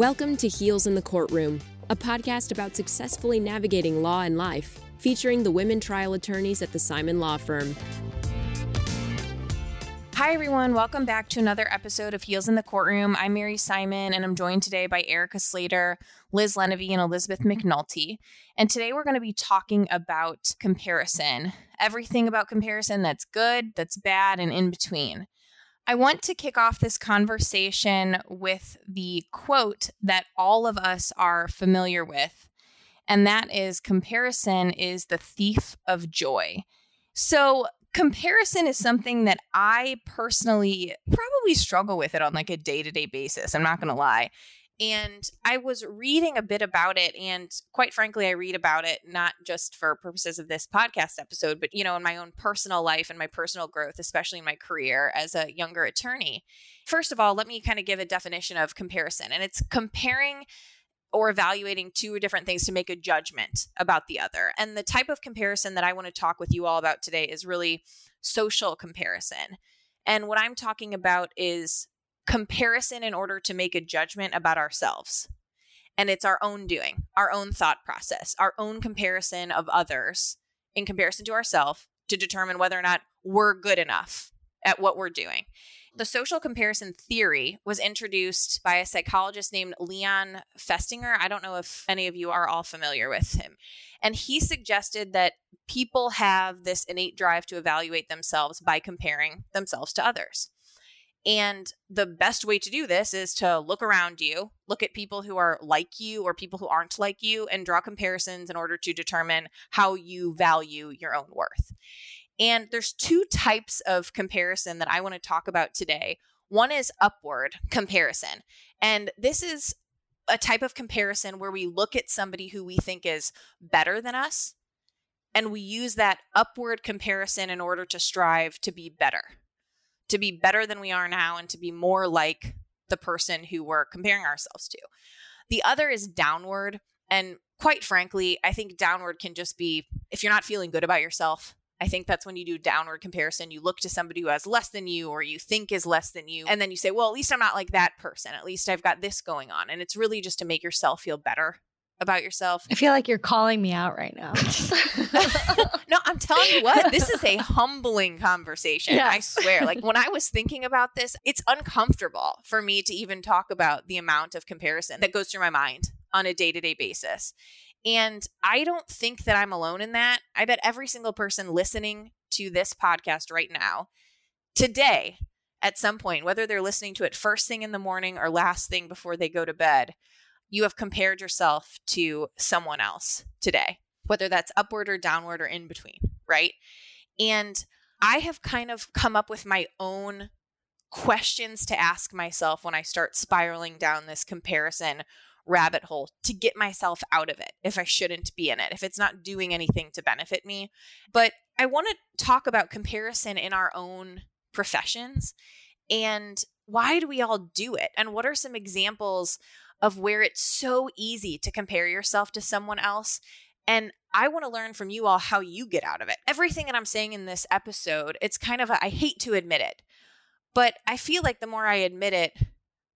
Welcome to Heels in the Courtroom, a podcast about successfully navigating law and life, featuring the women trial attorneys at the Simon Law Firm. Hi, everyone. Welcome back to another episode of Heels in the Courtroom. I'm Mary Simon, and I'm joined today by Erica Slater, Liz Lenevy, and Elizabeth McNulty. And today we're going to be talking about comparison everything about comparison that's good, that's bad, and in between. I want to kick off this conversation with the quote that all of us are familiar with, and that is comparison is the thief of joy. So, comparison is something that I personally probably struggle with it on like a day-to-day basis. I'm not going to lie. And I was reading a bit about it. And quite frankly, I read about it not just for purposes of this podcast episode, but, you know, in my own personal life and my personal growth, especially in my career as a younger attorney. First of all, let me kind of give a definition of comparison. And it's comparing or evaluating two different things to make a judgment about the other. And the type of comparison that I want to talk with you all about today is really social comparison. And what I'm talking about is comparison in order to make a judgment about ourselves. And it's our own doing, our own thought process, our own comparison of others in comparison to ourselves to determine whether or not we're good enough at what we're doing. The social comparison theory was introduced by a psychologist named Leon Festinger. I don't know if any of you are all familiar with him. And he suggested that people have this innate drive to evaluate themselves by comparing themselves to others. And the best way to do this is to look around you, look at people who are like you or people who aren't like you, and draw comparisons in order to determine how you value your own worth. And there's two types of comparison that I want to talk about today. One is upward comparison. And this is a type of comparison where we look at somebody who we think is better than us and we use that upward comparison in order to strive to be better to be better than we are now and to be more like the person who we're comparing ourselves to. The other is downward. And quite frankly, I think downward can just be if you're not feeling good about yourself. I think that's when you do downward comparison. You look to somebody who has less than you or you think is less than you. And then you say, well, at least I'm not like that person. At least I've got this going on. And it's really just to make yourself feel better about yourself. I feel like you're calling me out right now. no, I'm telling you what, this is a humbling conversation. Yeah. I swear. Like when I was thinking about this, it's uncomfortable for me to even talk about the amount of comparison that goes through my mind on a day to day basis. And I don't think that I'm alone in that. I bet every single person listening to this podcast right now, today, at some point, whether they're listening to it first thing in the morning or last thing before they go to bed, you have compared yourself to someone else today, whether that's upward or downward or in between, right? And I have kind of come up with my own questions to ask myself when I start spiraling down this comparison rabbit hole to get myself out of it if I shouldn't be in it, if it's not doing anything to benefit me. But I want to talk about comparison in our own professions and why do we all do it? And what are some examples of where it's so easy to compare yourself to someone else. And I want to learn from you all how you get out of it. Everything that I'm saying in this episode, it's kind of a, I hate to admit it, but I feel like the more I admit it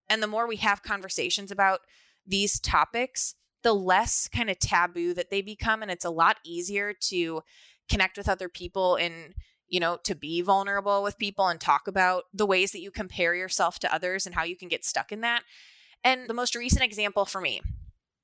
and the more we have conversations about these topics, the less kind of taboo that they become. And it's a lot easier to connect with other people and you know, to be vulnerable with people and talk about the ways that you compare yourself to others and how you can get stuck in that. And the most recent example for me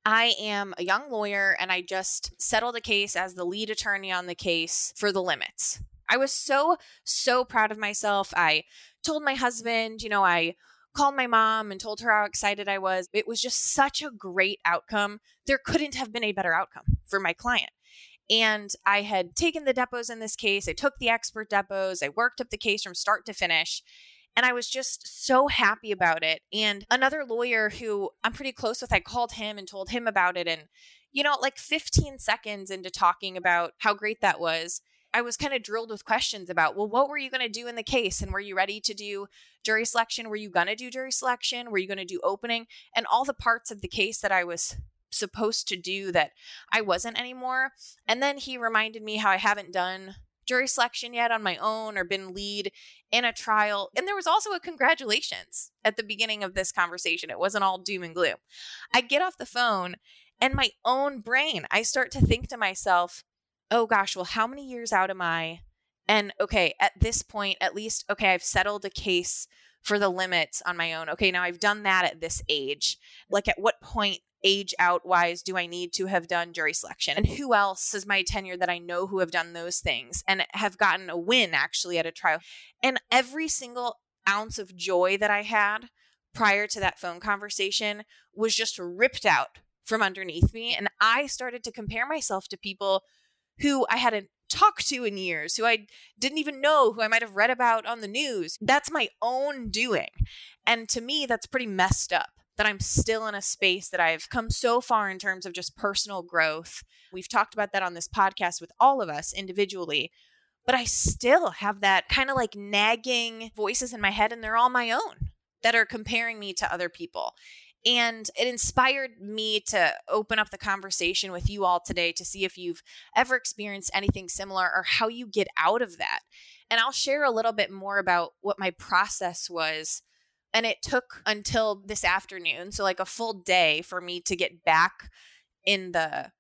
I am a young lawyer and I just settled a case as the lead attorney on the case for the limits. I was so, so proud of myself. I told my husband, you know, I called my mom and told her how excited I was. It was just such a great outcome. There couldn't have been a better outcome for my client. And I had taken the depos in this case. I took the expert depos. I worked up the case from start to finish. And I was just so happy about it. And another lawyer who I'm pretty close with, I called him and told him about it. And, you know, like 15 seconds into talking about how great that was, I was kind of drilled with questions about, well, what were you going to do in the case? And were you ready to do jury selection? Were you going to do jury selection? Were you going to do opening? And all the parts of the case that I was supposed to do that I wasn't anymore. And then he reminded me how I haven't done jury selection yet on my own or been lead in a trial. And there was also a congratulations at the beginning of this conversation. It wasn't all doom and gloom. I get off the phone and my own brain, I start to think to myself, oh gosh, well, how many years out am I? And okay, at this point, at least, okay, I've settled a case for the limits on my own. Okay, now I've done that at this age. Like, at what point age out wise do I need to have done jury selection? And who else is my tenure that I know who have done those things and have gotten a win actually at a trial? And every single ounce of joy that I had prior to that phone conversation was just ripped out from underneath me. And I started to compare myself to people who I hadn't talked to in years, who I didn't even know, who I might have read about on the news. That's my own doing. And to me, that's pretty messed up that I'm still in a space that I've come so far in terms of just personal growth. We've talked about that on this podcast with all of us individually, but I still have that kind of like nagging voices in my head, and they're all my own that are comparing me to other people. And it inspired me to open up the conversation with you all today to see if you've ever experienced anything similar or how you get out of that. And I'll share a little bit more about what my process was and it took until this afternoon, so like a full day for me to get back in the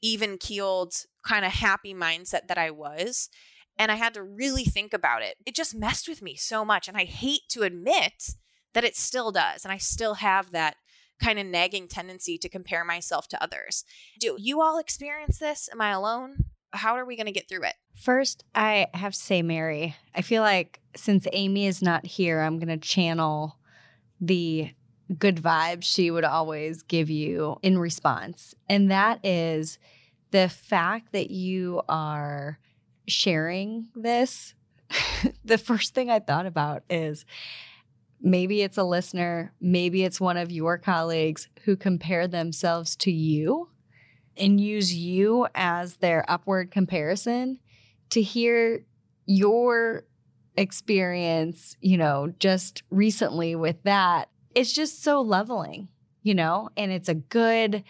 even keeled, kind of happy mindset that I was. And I had to really think about it. It just messed with me so much. And I hate to admit that it still does. And I still have that kind of nagging tendency to compare myself to others. Do you all experience this? Am I alone? How are we going to get through it? First, I have to say, Mary, I feel like since Amy is not here, I'm going to channel the good vibes she would always give you in response. And that is the fact that you are sharing this. the first thing I thought about is maybe it's a listener, maybe it's one of your colleagues who compare themselves to you and use you as their upward comparison to hear your experience, you know, just recently with that, it's just so leveling, you know, and it's a good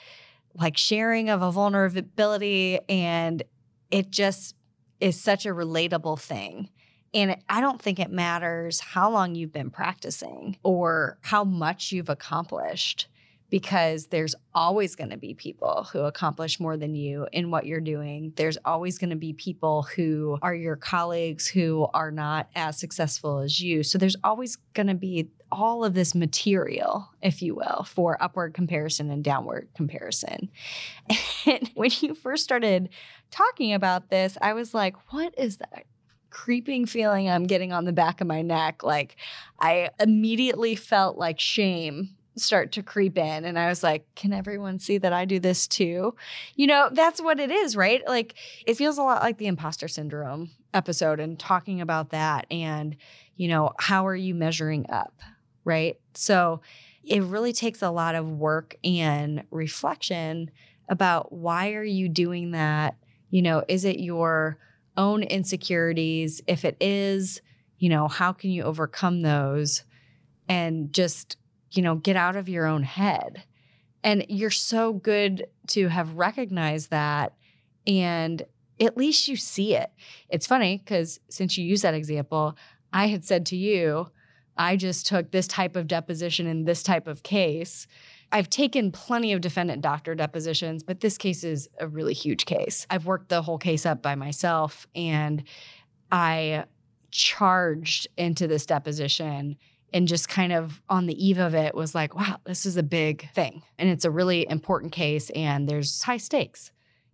like sharing of a vulnerability and it just is such a relatable thing. And I don't think it matters how long you've been practicing or how much you've accomplished because there's always going to be people who accomplish more than you in what you're doing. There's always going to be people who are your colleagues who are not as successful as you. So there's always going to be all of this material, if you will, for upward comparison and downward comparison. And when you first started talking about this, I was like, what is that? Creeping feeling I'm getting on the back of my neck. Like I immediately felt like shame start to creep in and i was like can everyone see that i do this too? You know that's what it is right? Like it feels a lot like the imposter syndrome episode and talking about that and you know how are you measuring up right? So it really takes a lot of work and reflection about why are you doing that? You know is it your own insecurities if it is you know how can you overcome those and just you know, get out of your own head. And you're so good to have recognized that. And at least you see it. It's funny because since you use that example, I had said to you, I just took this type of deposition in this type of case. I've taken plenty of defendant doctor depositions, but this case is a really huge case. I've worked the whole case up by myself and I charged into this deposition and just kind of on the eve of it was like, wow, this is a big thing. And it's a really important case and there's high stakes.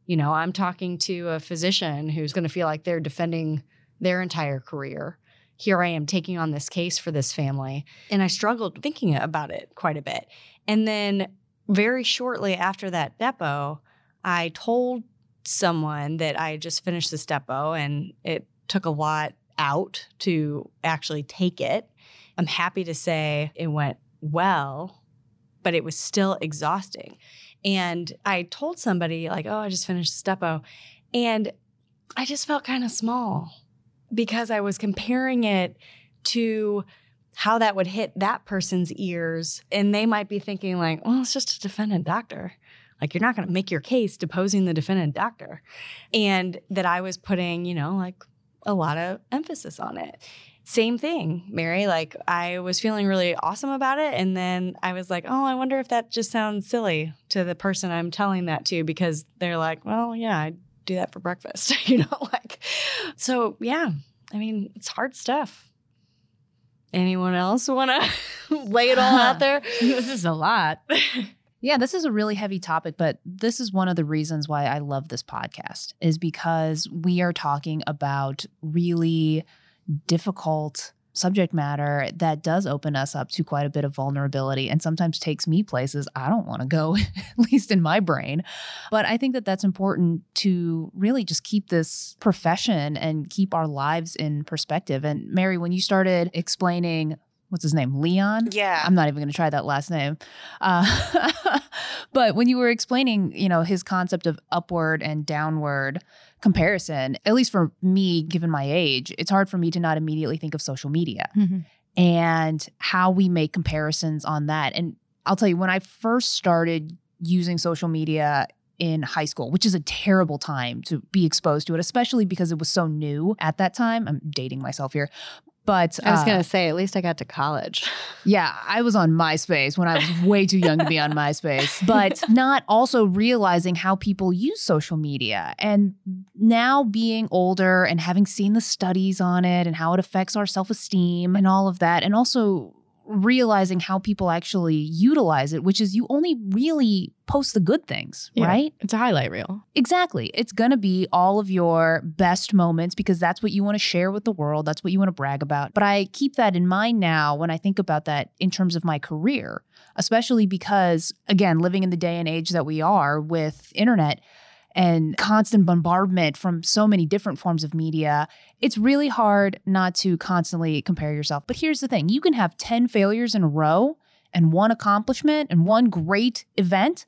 You know, I'm talking to a physician who's going to feel like they're defending their entire career. Here I am taking on this case for this family. And I struggled thinking about it quite a bit. And then very shortly after that depo, I told someone that I just finished this depo and it took a lot out to actually take it I'm happy to say it went well, but it was still exhausting. And I told somebody, like, oh, I just finished Stepo. And I just felt kind of small because I was comparing it to how that would hit that person's ears. And they might be thinking, like, well, it's just a defendant doctor. Like, you're not going to make your case deposing the defendant doctor. And that I was putting, you know, like a lot of emphasis on it. Same thing, Mary. Like, I was feeling really awesome about it. And then I was like, oh, I wonder if that just sounds silly to the person I'm telling that to because they're like, well, yeah, I do that for breakfast, you know? Like, so yeah, I mean, it's hard stuff. Anyone else want to lay it all out there? this is a lot. Yeah, this is a really heavy topic, but this is one of the reasons why I love this podcast is because we are talking about really difficult subject matter that does open us up to quite a bit of vulnerability and sometimes takes me places I don't want to go, at least in my brain. But I think that that's important to really just keep this profession and keep our lives in perspective. And Mary, when you started explaining what's his name? Leon? Yeah. I'm not even going to try that last name. Uh, but when you were explaining, you know, his concept of upward and downward comparison, at least for me, given my age, it's hard for me to not immediately think of social media Mm-hmm. and how we make comparisons on that. And I'll tell you, when I first started using social media in high school, which is a terrible time to be exposed to it, especially because it was so new at that time. I'm dating myself here. But I was uh, going to say, at least I got to college. yeah, I was on MySpace when I was way too young to be on MySpace, but not also realizing how people use social media. And now being older and having seen the studies on it and how it affects our self esteem and all of that, and also realizing how people actually utilize it, which is you only really post the good things, Yeah. right? It's a highlight reel. Exactly. It's going to be all of your best moments because that's what you want to share with the world. That's what you want to brag about. But I keep that in mind now when I think about that in terms of my career, especially because, again, living in the day and age that we are with internet and constant bombardment from so many different forms of media, it's really hard not to constantly compare yourself. But here's the thing you can have 10 failures in a row and one accomplishment and one great event.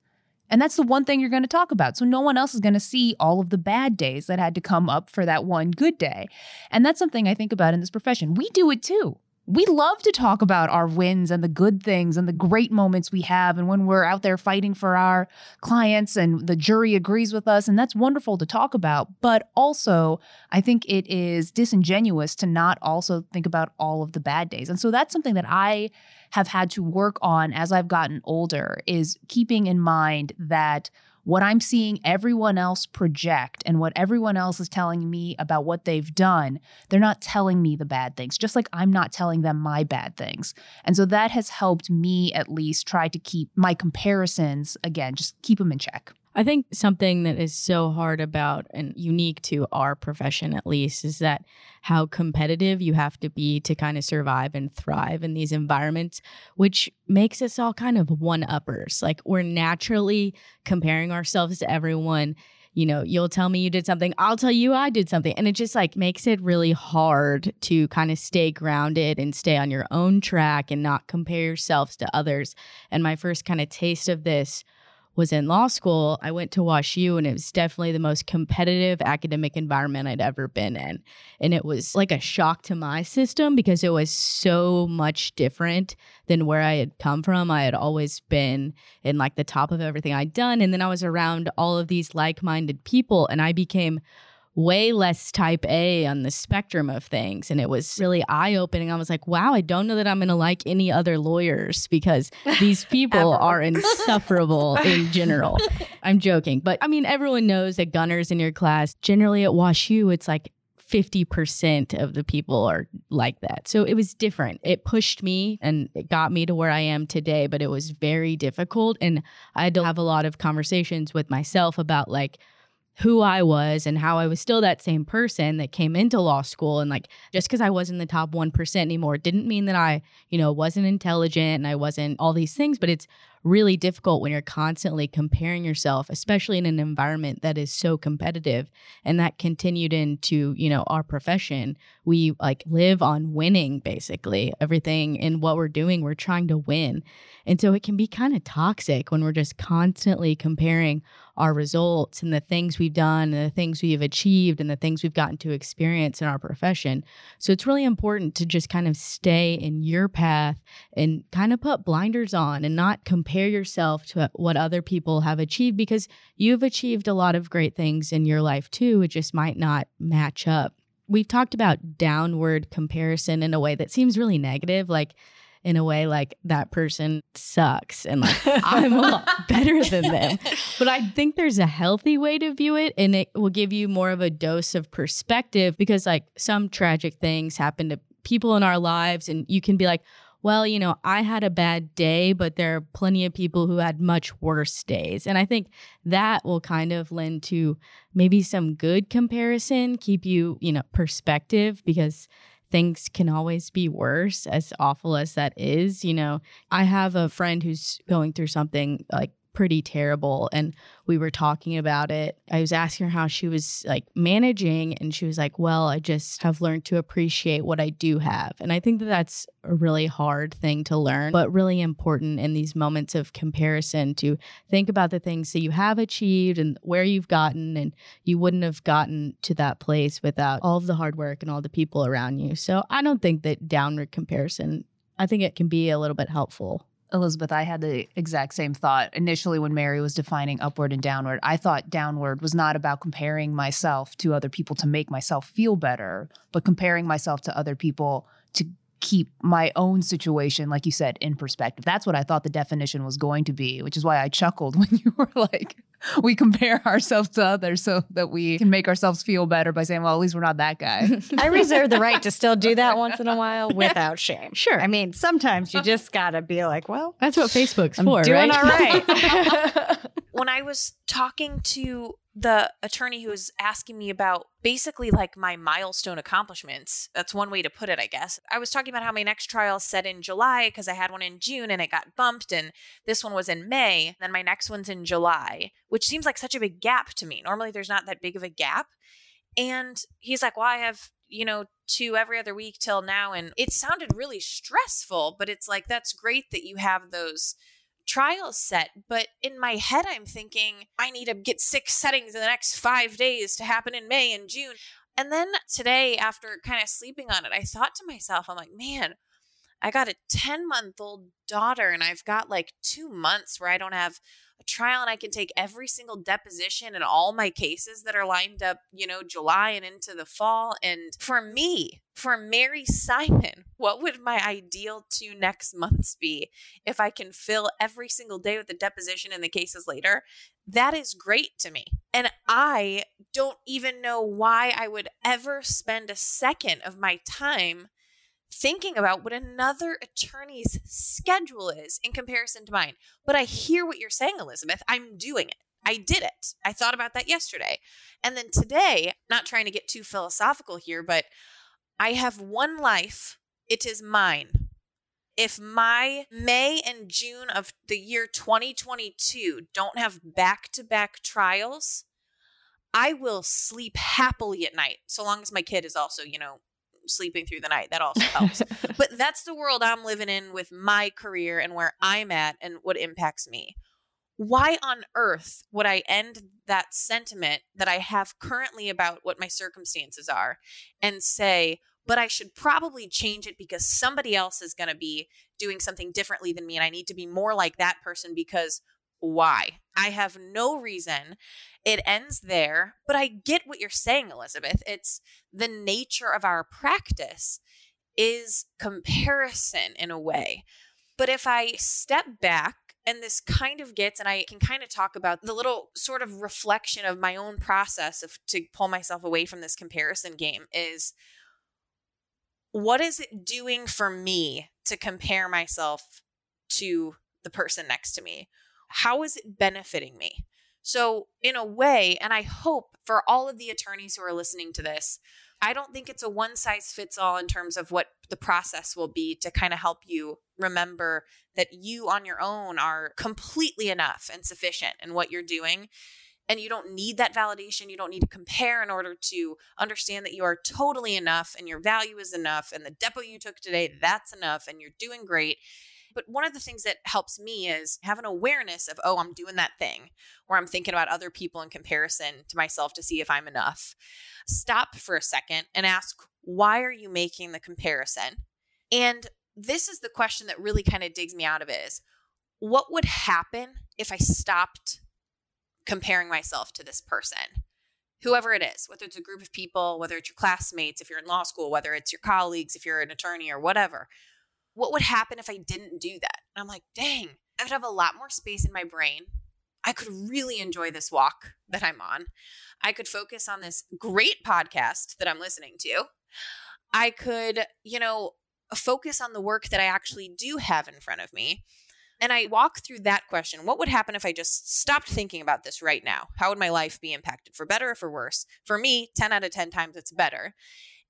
And that's the one thing you're going to talk about. So no one else is going to see all of the bad days that had to come up for that one good day. And that's something I think about in this profession. We do it too. We love to talk about our wins and the good things and the great moments we have. And when we're out there fighting for our clients and the jury agrees with us, and that's wonderful to talk about. But also, I think it is disingenuous to not also think about all of the bad days. And so that's something that I have had to work on as I've gotten older is keeping in mind that what I'm seeing everyone else project and what everyone else is telling me about what they've done, they're not telling me the bad things, just like I'm not telling them my bad things. And so that has helped me at least try to keep my comparisons, again, just keep them in check. I think something that is so hard about and unique to our profession, at least, is that how competitive you have to be to kind of survive and thrive in these environments, which makes us all kind of one uppers. Like we're naturally comparing ourselves to everyone. You know, you'll tell me you did something, I'll tell you I did something. And it just like makes it really hard to kind of stay grounded and stay on your own track and not compare yourselves to others. And my first kind of taste of this was in law school, I went to Wash U and it was definitely the most competitive academic environment I'd ever been in. And it was like a shock to my system because it was so much different than where I had come from. I had always been in like the top of everything I'd done. And then I was around all of these like minded people and I became way less type A on the spectrum of things. And it was really eye opening. I was like, wow, I don't know that I'm going to like any other lawyers because these people are insufferable in general. I'm joking. But I mean, everyone knows that gunners in your class, generally at Wash U, it's like 50% of the people are like that. So it was different. It pushed me and it got me to where I am today, but it was very difficult. And I had to have a lot of conversations with myself about like, who I was and how I was still that same person that came into law school. And like, just because I wasn't the top 1% anymore didn't mean that I, you know, wasn't intelligent and I wasn't all these things. But it's really difficult when you're constantly comparing yourself, especially in an environment that is so competitive. And that continued into, you know, our profession. We like live on winning basically. Everything in what we're doing, we're trying to win. And so it can be kind of toxic when we're just constantly comparing our results and the things we've done and the things we've achieved and the things we've gotten to experience in our profession. So it's really important to just kind of stay in your path and kind of put blinders on and not compare yourself to uh, what other people have achieved because you've achieved a lot of great things in your life too. It just might not match up. we've talked about downward comparison in a way that seems really negative. Like, in a way like that person sucks and like I'm a lot better than them. But I think there's a healthy way to view it and it will give you more of a dose of perspective because like some tragic things happen to people in our lives and you can be like, well, you know, I had a bad day, but there are plenty of people who had much worse days. And I think that will kind of lend to maybe some good comparison, keep you, you know, perspective because things can always be worse, as awful as that is. You know, I have a friend who's going through something like pretty terrible and we were talking about it. I was asking her how she was like managing and she was like, "Well, I just have learned to appreciate what I do have." And I think that that's a really hard thing to learn, but really important in these moments of comparison to think about the things that you have achieved and where you've gotten and you wouldn't have gotten to that place without all of the hard work and all the people around you. So, I don't think that downward comparison I think it can be a little bit helpful. Elizabeth, I had the exact same thought initially when Mary was defining upward and downward. I thought downward was not about comparing myself to other people to make myself feel better, but comparing myself to other people to keep my own situation, like you said, in perspective. That's what I thought the definition was going to be, which is why I chuckled when you were like, we compare ourselves to others so that we can make ourselves feel better by saying, well, at least we're not that guy. I reserve the right to still do that once in a while without shame. Sure. I mean, sometimes you just got to be like, well, that's what Facebook's for. I'm for, doing right? all right. When I was talking to the attorney who was asking me about basically like my milestone accomplishments. That's one way to put it, I guess. I was talking about how my next trial set in July because I had one in June and it got bumped, and this one was in May. Then my next one's in July, which seems like such a big gap to me. Normally, there's not that big of a gap. And he's like, Well, I have, you know, two every other week till now. And it sounded really stressful, but it's like, that's great that you have those trials set, but in my head, I'm thinking I need to get six settings in the next five days to happen in May and June. And then today, after kind of sleeping on it, I thought to myself, I'm like, man, I got a 10 month old daughter, and I've got like two months where I don't have a trial and I can take every single deposition and all my cases that are lined up, you know, July and into the fall. And for me, for Mary Simon, what would my ideal two next months be if I can fill every single day with the deposition and the cases later? That is great to me. And I don't even know why I would ever spend a second of my time thinking about what another attorney's schedule is in comparison to mine. But I hear what you're saying, Elizabeth. I'm doing it. I did it. I thought about that yesterday. And then today, not trying to get too philosophical here, but I have one life. It is mine. If my May and June of the year 2022 don't have back to back trials, I will sleep happily at night, so long as my kid is also, you know, sleeping through the night. That also helps. but that's the world I'm living in with my career and where I'm at and what impacts me. Why on earth would I end that sentiment that I have currently about what my circumstances are and say, but I should probably change it because somebody else is going to be doing something differently than me and I need to be more like that person because why? I have no reason. It ends there, but I get what you're saying, Elizabeth. It's the nature of our practice is comparison in a way. But if I step back, and this kind of gets, and I can kind of talk about the little sort of reflection of my own process of to pull myself away from this comparison game is what is it doing for me to compare myself to the person next to me? How is it benefiting me? So, in a way, and I hope for all of the attorneys who are listening to this, I don't think it's a one size fits all in terms of what the process will be to kind of help you remember that you on your own are completely enough and sufficient in what you're doing. And you don't need that validation. You don't need to compare in order to understand that you are totally enough and your value is enough. And the depo you took today, that's enough. And you're doing great. But one of the things that helps me is have an awareness of, oh, I'm doing that thing where I'm thinking about other people in comparison to myself to see if I'm enough. Stop for a second and ask, why are you making the comparison? And this is the question that really kind of digs me out of it is what would happen if I stopped comparing myself to this person? whoever it is, whether it's a group of people, whether it's your classmates, if you're in law school, whether it's your colleagues, if you're an attorney or whatever, what would happen if I didn't do that? And I'm like, dang, I would have a lot more space in my brain. I could really enjoy this walk that I'm on. I could focus on this great podcast that I'm listening to. I could, you know, focus on the work that I actually do have in front of me. And I walk through that question what would happen if I just stopped thinking about this right now? How would my life be impacted for better or for worse? For me, 10 out of 10 times it's better.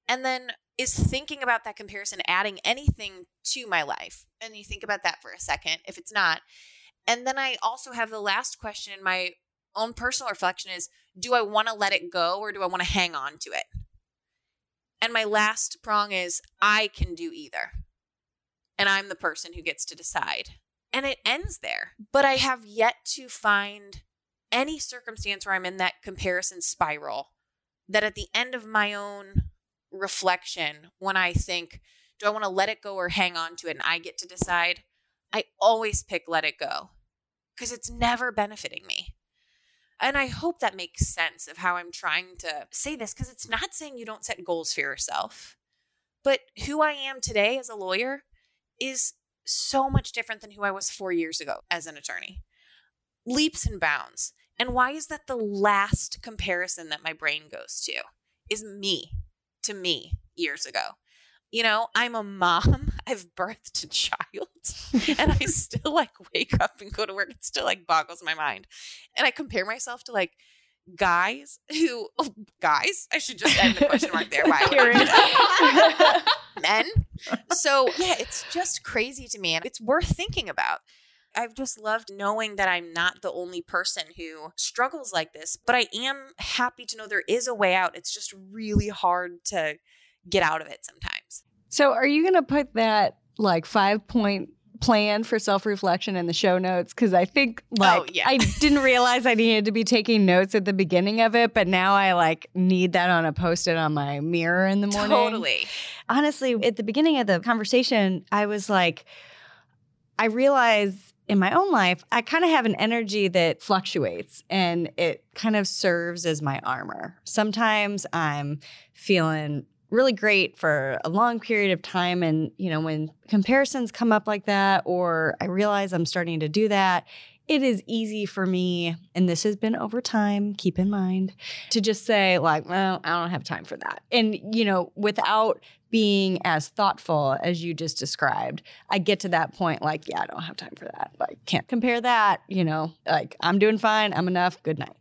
And then is thinking about that comparison adding anything to my life? And you think about that for a second. If it's not, and then I also have the last question in my own personal reflection is do I want to let it go or do I want to hang on to it? And my last prong is I can do either. And I'm the person who gets to decide. And it ends there. But I have yet to find any circumstance where I'm in that comparison spiral that at the end of my own reflection, when I think, do I want to let it go or hang on to it? And I get to decide, I always pick let it go because it's never benefiting me. And I hope that makes sense of how I'm trying to say this because it's not saying you don't set goals for yourself. But who I am today as a lawyer is so much different than who I was four years ago as an attorney. Leaps and bounds. And why is that the last comparison that my brain goes to? Is me to me years ago. You know, I'm a mom. I've birthed a child and I still like wake up and go to work. It still like boggles my mind. And I compare myself to like guys who, oh, guys, I should just end the question mark there. Why? Men. So yeah, it's just crazy to me and it's worth thinking about. I've just loved knowing that I'm not the only person who struggles like this, but I am happy to know there is a way out. It's just really hard to get out of it sometimes. So, are you going to put that like five point plan for self reflection in the show notes? Because I think oh, like oh, yeah. I didn't realize I needed to be taking notes at the beginning of it, but now I like need that on a post it on my mirror in the morning. Totally. Honestly, at the beginning of the conversation, I was like, I realize in my own life, I kind of have an energy that fluctuates and it kind of serves as my armor. Sometimes I'm feeling really great for a long period of time and you know when comparisons come up like that or I realize I'm starting to do that, it is easy for me, and this has been over time, keep in mind, to just say, like, well, I don't have time for that. And, you know, without being as thoughtful as you just described, I get to that point, like, yeah, I don't have time for that. Like, can't compare that, you know, like, I'm doing fine, I'm enough, good night.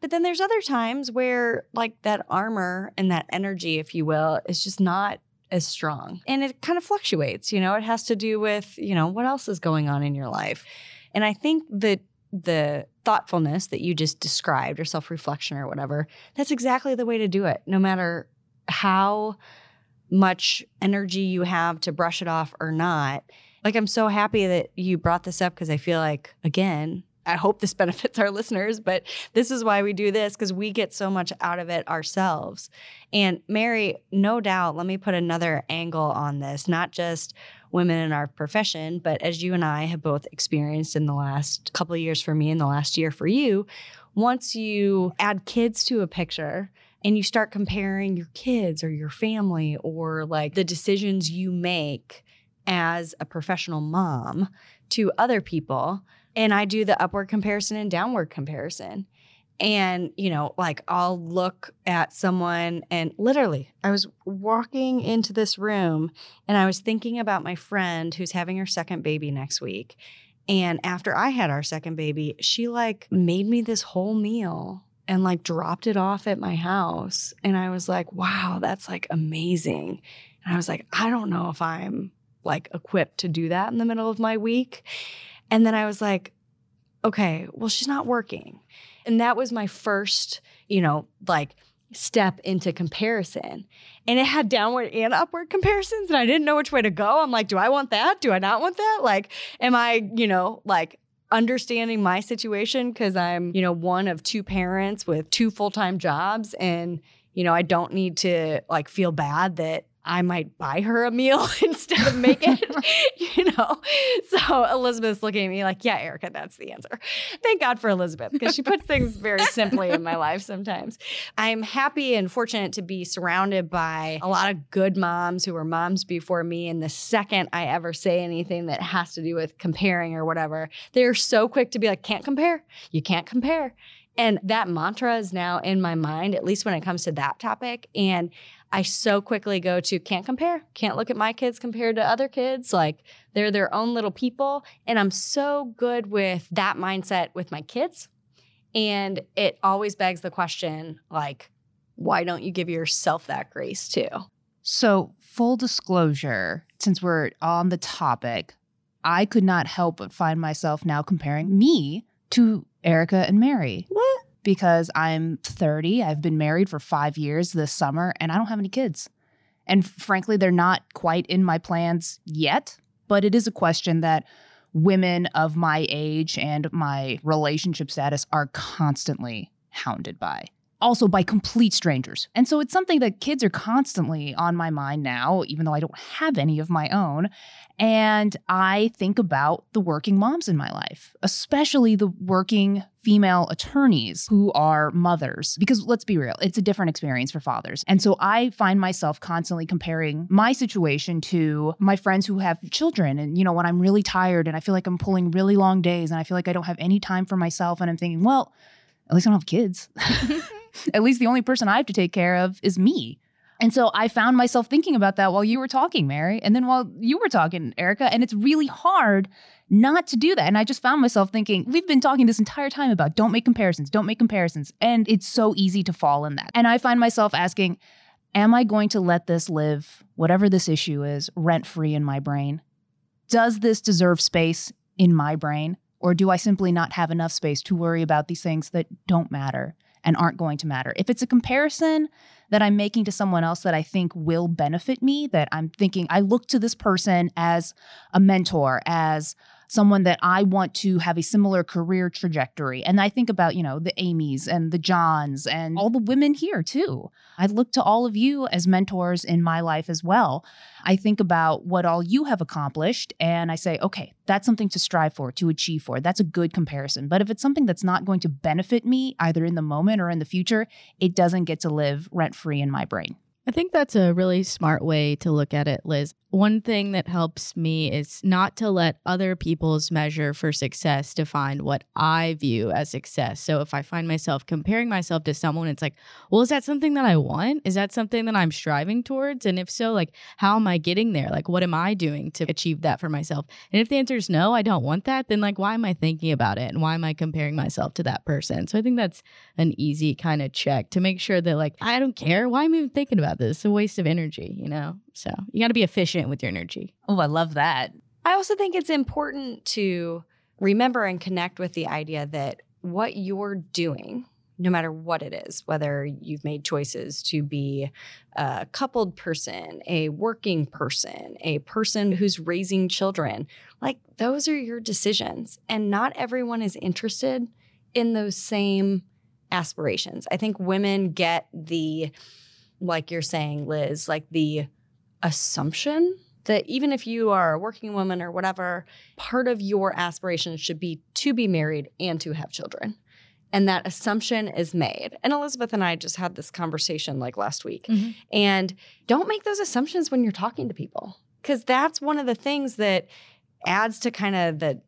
But then there's other times where, like, that armor and that energy, if you will, is just not as strong. And it kind of fluctuates, you know, it has to do with, you know, what else is going on in your life. And I think that the thoughtfulness that you just described or self-reflection or whatever, that's exactly the way to do it. No matter how much energy you have to brush it off or not. Like I'm so happy that you brought this up because I feel like again, I hope this benefits our listeners, but this is why we do this because we get so much out of it ourselves. And Mary, no doubt, let me put another angle on this, not just women in our profession, but as you and I have both experienced in the last couple of years for me and the last year for you, once you add kids to a picture, and you start comparing your kids or your family or like the decisions you make as a professional mom to other people. And I do the upward comparison and downward comparison. And, you know, like I'll look at someone and literally, I was walking into this room and I was thinking about my friend who's having her second baby next week. And after I had our second baby, she like made me this whole meal and like dropped it off at my house. And I was like, wow, that's like amazing. And I was like, I don't know if I'm like equipped to do that in the middle of my week. And then I was like, okay, well, she's not working. And that was my first, you know, like step into comparison. And it had downward and upward comparisons. And I didn't know which way to go. I'm like, do I want that? Do I not want that? Like, am I, you know, like understanding my situation because I'm, you know, one of two parents with two full time jobs. And, you know, I don't need to like feel bad that I might buy her a meal instead of make it, you know? So Elizabeth's looking at me like, yeah, Erica, that's the answer. Thank God for Elizabeth because she puts things very simply in my life sometimes. I'm happy and fortunate to be surrounded by a lot of good moms who were moms before me. And the second I ever say anything that has to do with comparing or whatever, they're so quick to be like, can't compare. You can't compare. And that mantra is now in my mind, at least when it comes to that topic. And I so quickly go to can't compare, can't look at my kids compared to other kids. Like they're their own little people. And I'm so good with that mindset with my kids. And it always begs the question like, why don't you give yourself that grace too? So, full disclosure, since we're on the topic, I could not help but find myself now comparing me to Erica and Mary. What? Because I'm 30, I've been married for five years this summer, and I don't have any kids. And frankly, they're not quite in my plans yet, but it is a question that women of my age and my relationship status are constantly hounded by. Also, by complete strangers. And so it's something that kids are constantly on my mind now, even though I don't have any of my own. And I think about the working moms in my life, especially the working female attorneys who are mothers. Because let's be real, it's a different experience for fathers. And so I find myself constantly comparing my situation to my friends who have children. And, you know, when I'm really tired and I feel like I'm pulling really long days and I feel like I don't have any time for myself, and I'm thinking, well, at least I don't have kids. at least the only person I have to take care of is me. And so I found myself thinking about that while you were talking, Mary, and then while you were talking, Erica. And it's really hard not to do that. And I just found myself thinking, we've been talking this entire time about don't make comparisons, don't make comparisons. And it's so easy to fall in that. And I find myself asking, am I going to let this live, whatever this issue is, rent free in my brain? Does this deserve space in my brain? Or do I simply not have enough space to worry about these things that don't matter? And aren't going to matter. If it's a comparison that I'm making to someone else that I think will benefit me, that I'm thinking I look to this person as a mentor, as someone that I want to have a similar career trajectory. And I think about, you know, the Amy's and the Johns and all the women here too. I look to all of you as mentors in my life as well. I think about what all you have accomplished and I say, okay, that's something to strive for, to achieve for. That's a good comparison. But if it's something that's not going to benefit me either in the moment or in the future, it doesn't get to live rent free in my brain. I think that's a really smart way to look at it, Liz. One thing that helps me is not to let other people's measure for success define what I view as success. So if I find myself comparing myself to someone, it's like, well, is that something that I want? Is that something that I'm striving towards? And if so, like, how am I getting there? Like, what am I doing to achieve that for myself? And if the answer is no, I don't want that, then like, why am I thinking about it? And why am I comparing myself to that person? So I think that's an easy kind of check to make sure that, like, I don't care. Why am I even thinking about this? It's a waste of energy, you know? So you got to be efficient with your energy. Oh, I love that. I also think it's important to remember and connect with the idea that what you're doing, no matter what it is, whether you've made choices to be a coupled person, a working person, a person who's raising children, like those are your decisions. And not everyone is interested in those same aspirations. I think women get the, like you're saying, Liz, like the assumption that even if you are a working woman or whatever, part of your aspirations should be to be married and to have children. And that assumption is made. And Elizabeth and I just had this conversation like last week. Mm-hmm. And don't make those assumptions when you're talking to people, because that's one of the things that adds to kind of the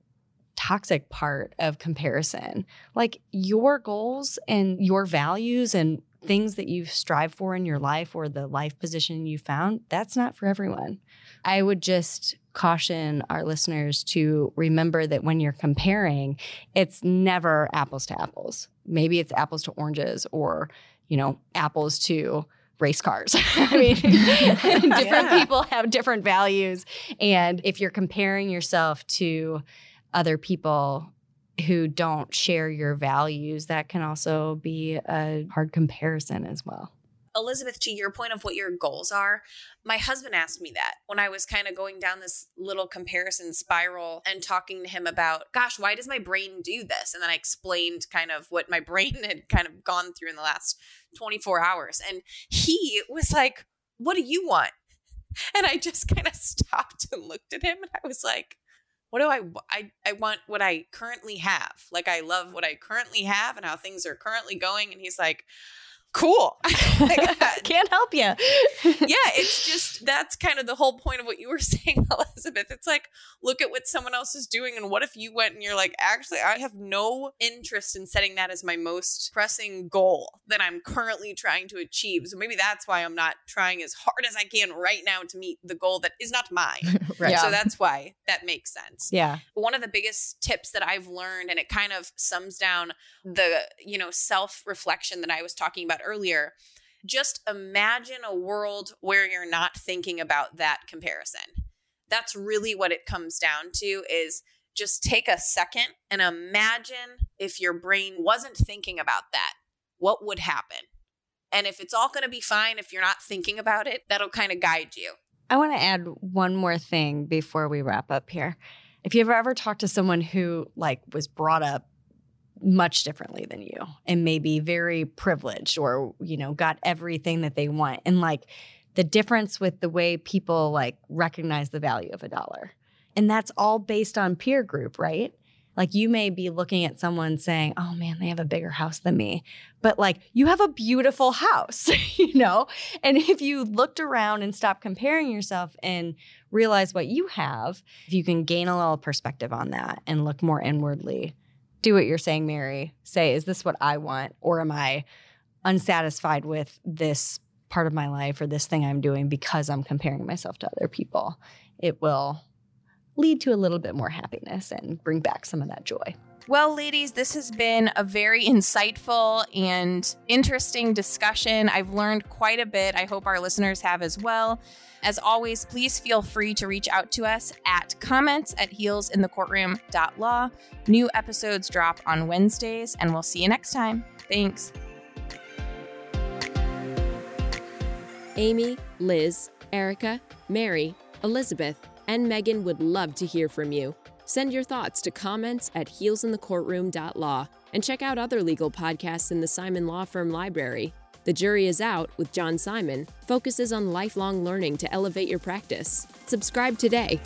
toxic part of comparison. Like your goals and your values and things that you've strived for in your life or the life position you found, that's not for everyone. I would just caution our listeners to remember that when you're comparing, it's never apples to apples. Maybe it's apples to oranges or, you know, apples to race cars. I mean, different yeah. people have different values. And if you're comparing yourself to other people, who don't share your values, that can also be a hard comparison as well. Elizabeth, to your point of what your goals are, my husband asked me that when I was kind of going down this little comparison spiral and talking to him about, gosh, why does my brain do this? And then I explained kind of what my brain had kind of gone through in the last 24 hours. And he was like, What do you want? And I just kind of stopped and looked at him and I was like, what do I, I I want what I currently have. Like I love what I currently have and how things are currently going and he's like, cool. Can't help you. yeah, it's just that's kind of the whole point of what you were saying, Elizabeth. It's like, look at what someone else is doing. And what if you went and you're like, actually, I have no interest in setting that as my most pressing goal that I'm currently trying to achieve. So maybe that's why I'm not trying as hard as I can right now to meet the goal that is not mine. right. So that's why that makes sense. Yeah. One of the biggest tips that I've learned, and it kind of sums down the, you know, self reflection that I was talking about earlier, just imagine a world where you're not thinking about that comparison. That's really what it comes down to is just take a second and imagine if your brain wasn't thinking about that, what would happen? And if it's all going to be fine if you're not thinking about it, that'll kind of guide you. I want to add one more thing before we wrap up here. If you've ever talked to someone who like was brought up much differently than you and maybe very privileged or you know got everything that they want. And like the difference with the way people like recognize the value of a dollar. And that's all based on peer group right? Like you may be looking at someone saying oh man they have a bigger house than me. But like you have a beautiful house you know? And if you looked around and stopped comparing yourself and realize what you have if you can gain a little perspective on that and look more inwardly do what you're saying, Mary. Say, is this what I want? Or am I unsatisfied with this part of my life or this thing I'm doing because I'm comparing myself to other people? It will lead to a little bit more happiness and bring back some of that joy. Well, ladies, this has been a very insightful and interesting discussion. I've learned quite a bit. I hope our listeners have as well. As always, please feel free to reach out to us at comments at heelsinthecourtroom.law. New episodes drop on Wednesdays, and we'll see you next time. Thanks. Amy, Liz, Erica, Mary, Elizabeth, and Megan would love to hear from you. Send your thoughts to comments at heelsinthecourtroom.law and check out other legal podcasts in the Simon Law Firm library. The Jury is Out with John Simon focuses on lifelong learning to elevate your practice. Subscribe today.